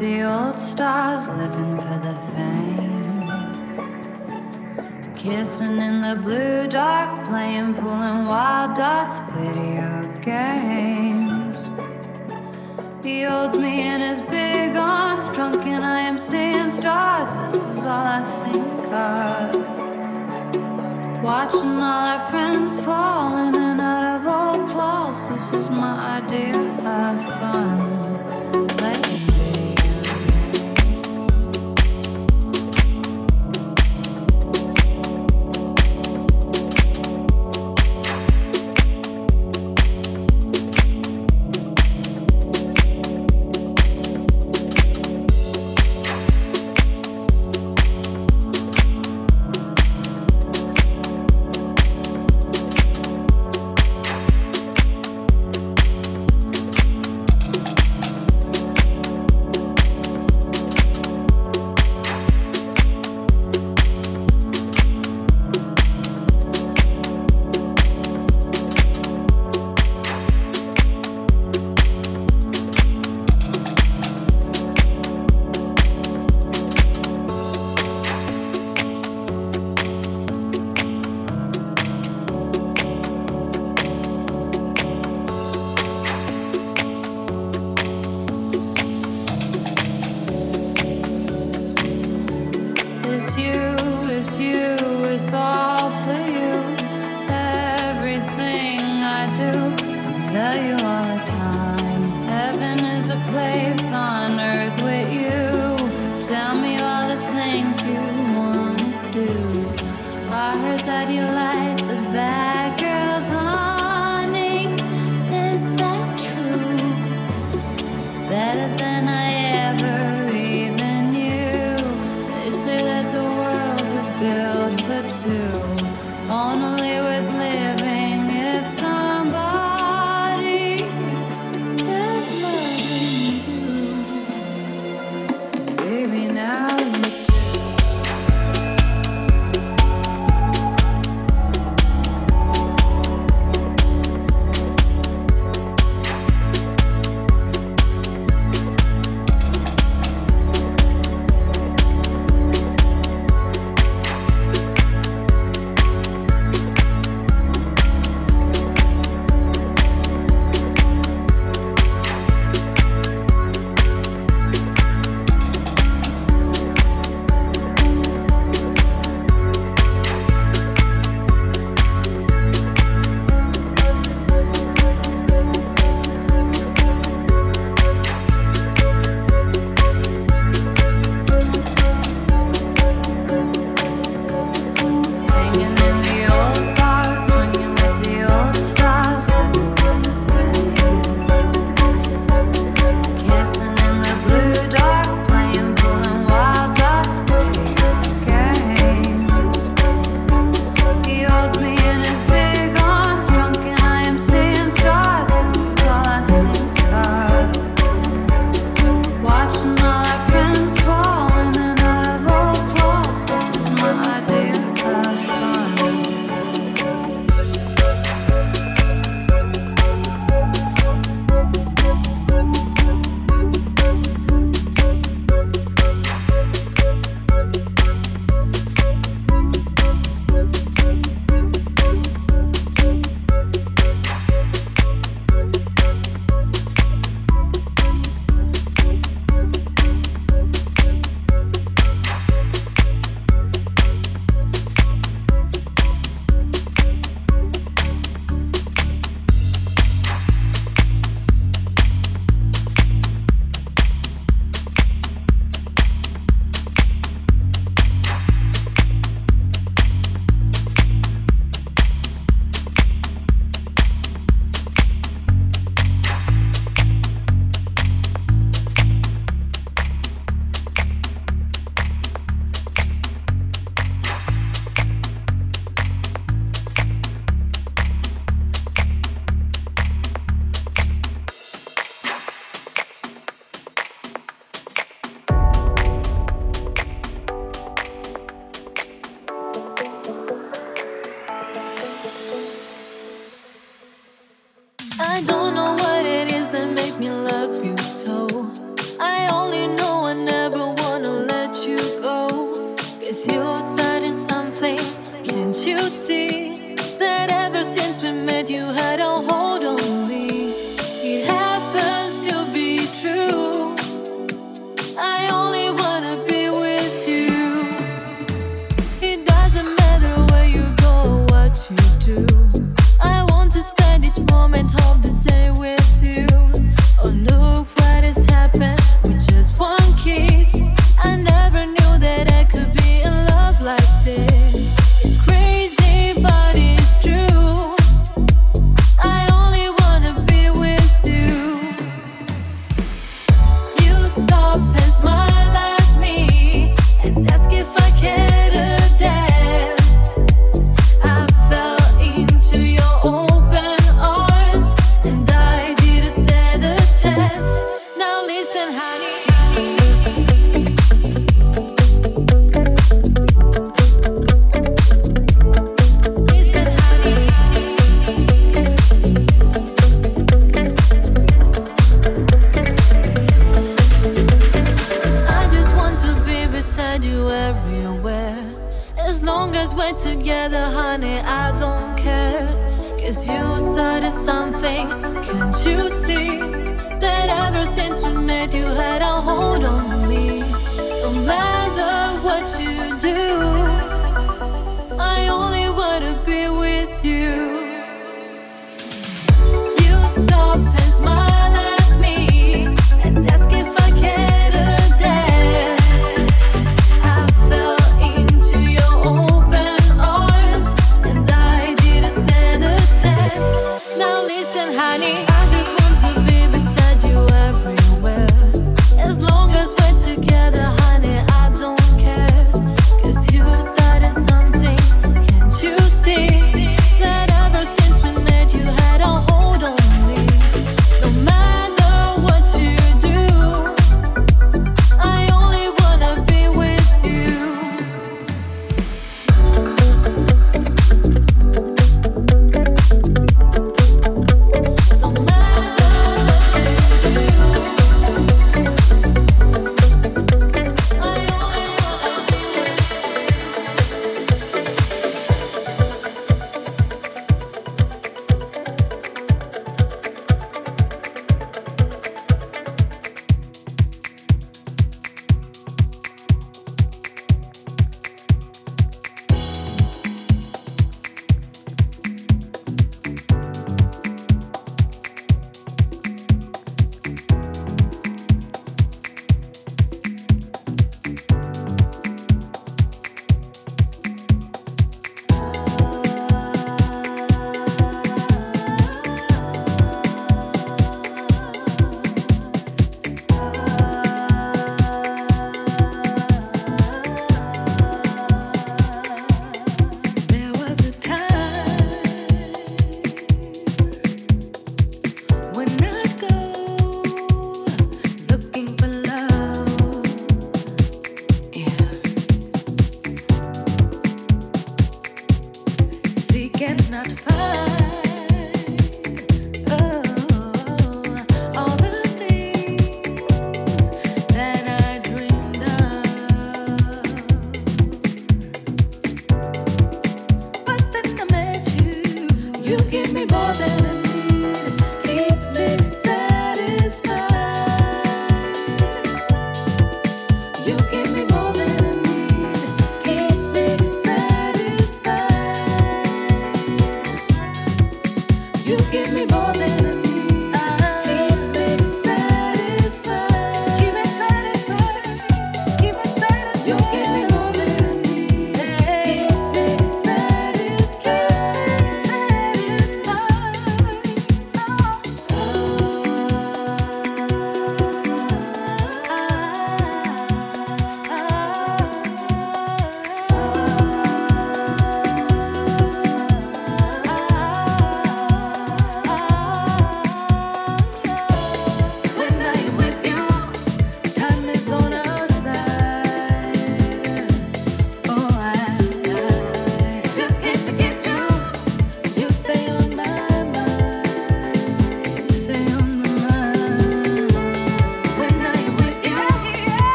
The old stars living for the fame. Kissing in the blue dark, playing, pulling wild dots, video games. He holds me in his big arms, drunk, and I am seeing stars. This is all I think of. Watching all our friends falling in and out of old clothes. This is my idea of fun.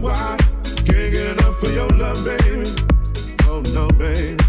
why. Can't get enough of your love, baby. Oh no, baby.